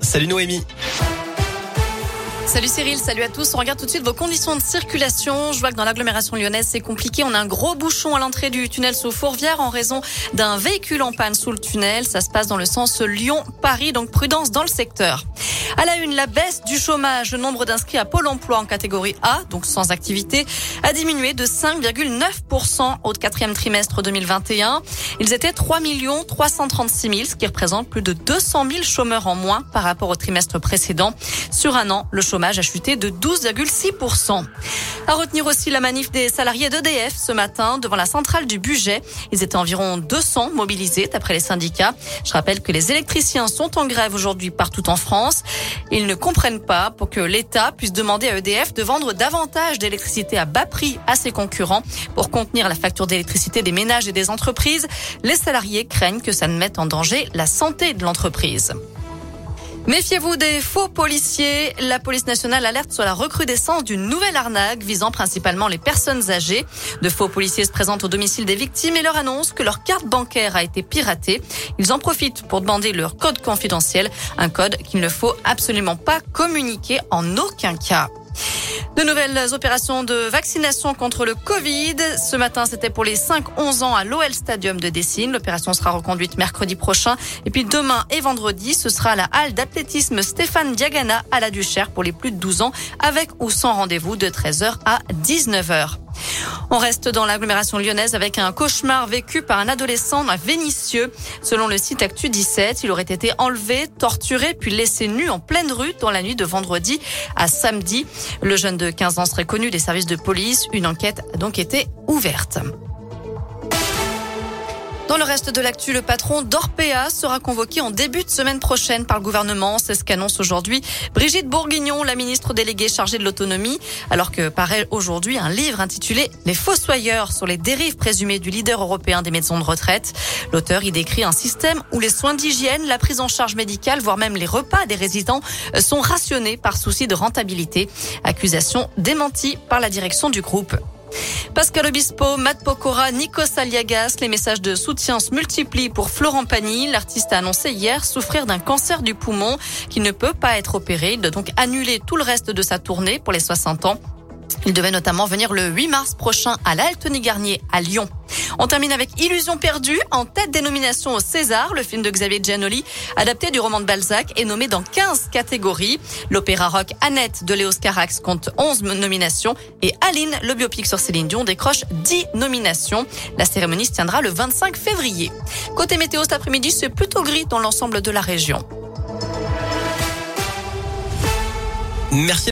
Salut Noémie. Salut Cyril, salut à tous. On regarde tout de suite vos conditions de circulation. Je vois que dans l'agglomération lyonnaise, c'est compliqué. On a un gros bouchon à l'entrée du tunnel sous Fourvière en raison d'un véhicule en panne sous le tunnel. Ça se passe dans le sens Lyon-Paris, donc prudence dans le secteur. À la une, la baisse du chômage. Le nombre d'inscrits à Pôle emploi en catégorie A, donc sans activité, a diminué de 5,9% au quatrième trimestre 2021. Ils étaient 3 336 000, ce qui représente plus de 200 000 chômeurs en moins par rapport au trimestre précédent. Sur un an, le chômage a chuté de 12,6%. À retenir aussi la manif des salariés d'EDF ce matin devant la centrale du budget. Ils étaient environ 200 mobilisés d'après les syndicats. Je rappelle que les électriciens sont en grève aujourd'hui partout en France. Ils ne comprennent pas pour que l'État puisse demander à EDF de vendre davantage d'électricité à bas prix à ses concurrents pour contenir la facture d'électricité des ménages et des entreprises. Les salariés craignent que ça ne mette en danger la santé de l'entreprise. Méfiez-vous des faux policiers. La police nationale alerte sur la recrudescence d'une nouvelle arnaque visant principalement les personnes âgées. De faux policiers se présentent au domicile des victimes et leur annoncent que leur carte bancaire a été piratée. Ils en profitent pour demander leur code confidentiel, un code qu'il ne faut absolument pas communiquer en aucun cas. De nouvelles opérations de vaccination contre le Covid. Ce matin, c'était pour les 5-11 ans à l'OL Stadium de Dessine. L'opération sera reconduite mercredi prochain. Et puis demain et vendredi, ce sera à la halle d'athlétisme Stéphane Diagana à la Duchère pour les plus de 12 ans avec ou sans rendez-vous de 13h à 19h. On reste dans l'agglomération lyonnaise avec un cauchemar vécu par un adolescent à Vénissieux. Selon le site Actu 17, il aurait été enlevé, torturé puis laissé nu en pleine rue dans la nuit de vendredi à samedi. Le jeune de 15 ans serait connu des services de police. Une enquête a donc été ouverte. Dans le reste de l'actu, le patron d'Orpea sera convoqué en début de semaine prochaine par le gouvernement. C'est ce qu'annonce aujourd'hui Brigitte Bourguignon, la ministre déléguée chargée de l'autonomie, alors que paraît aujourd'hui un livre intitulé Les Fossoyeurs sur les dérives présumées du leader européen des maisons de retraite. L'auteur y décrit un système où les soins d'hygiène, la prise en charge médicale, voire même les repas des résidents sont rationnés par souci de rentabilité. Accusation démentie par la direction du groupe. Pascal Obispo, Matt Pokora, Nikos Aliagas, les messages de soutien se multiplient pour Florent Pagny. L'artiste a annoncé hier souffrir d'un cancer du poumon qui ne peut pas être opéré. Il doit donc annuler tout le reste de sa tournée pour les 60 ans. Il devait notamment venir le 8 mars prochain à l'Altony Garnier à Lyon. On termine avec Illusion perdue en tête des nominations au César. Le film de Xavier Giannoli, adapté du roman de Balzac, est nommé dans 15 catégories. L'opéra rock Annette de Léos Carax compte 11 nominations et Aline, le biopic sur Céline Dion, décroche 10 nominations. La cérémonie se tiendra le 25 février. Côté météo cet après-midi, c'est plutôt gris dans l'ensemble de la région. Merci.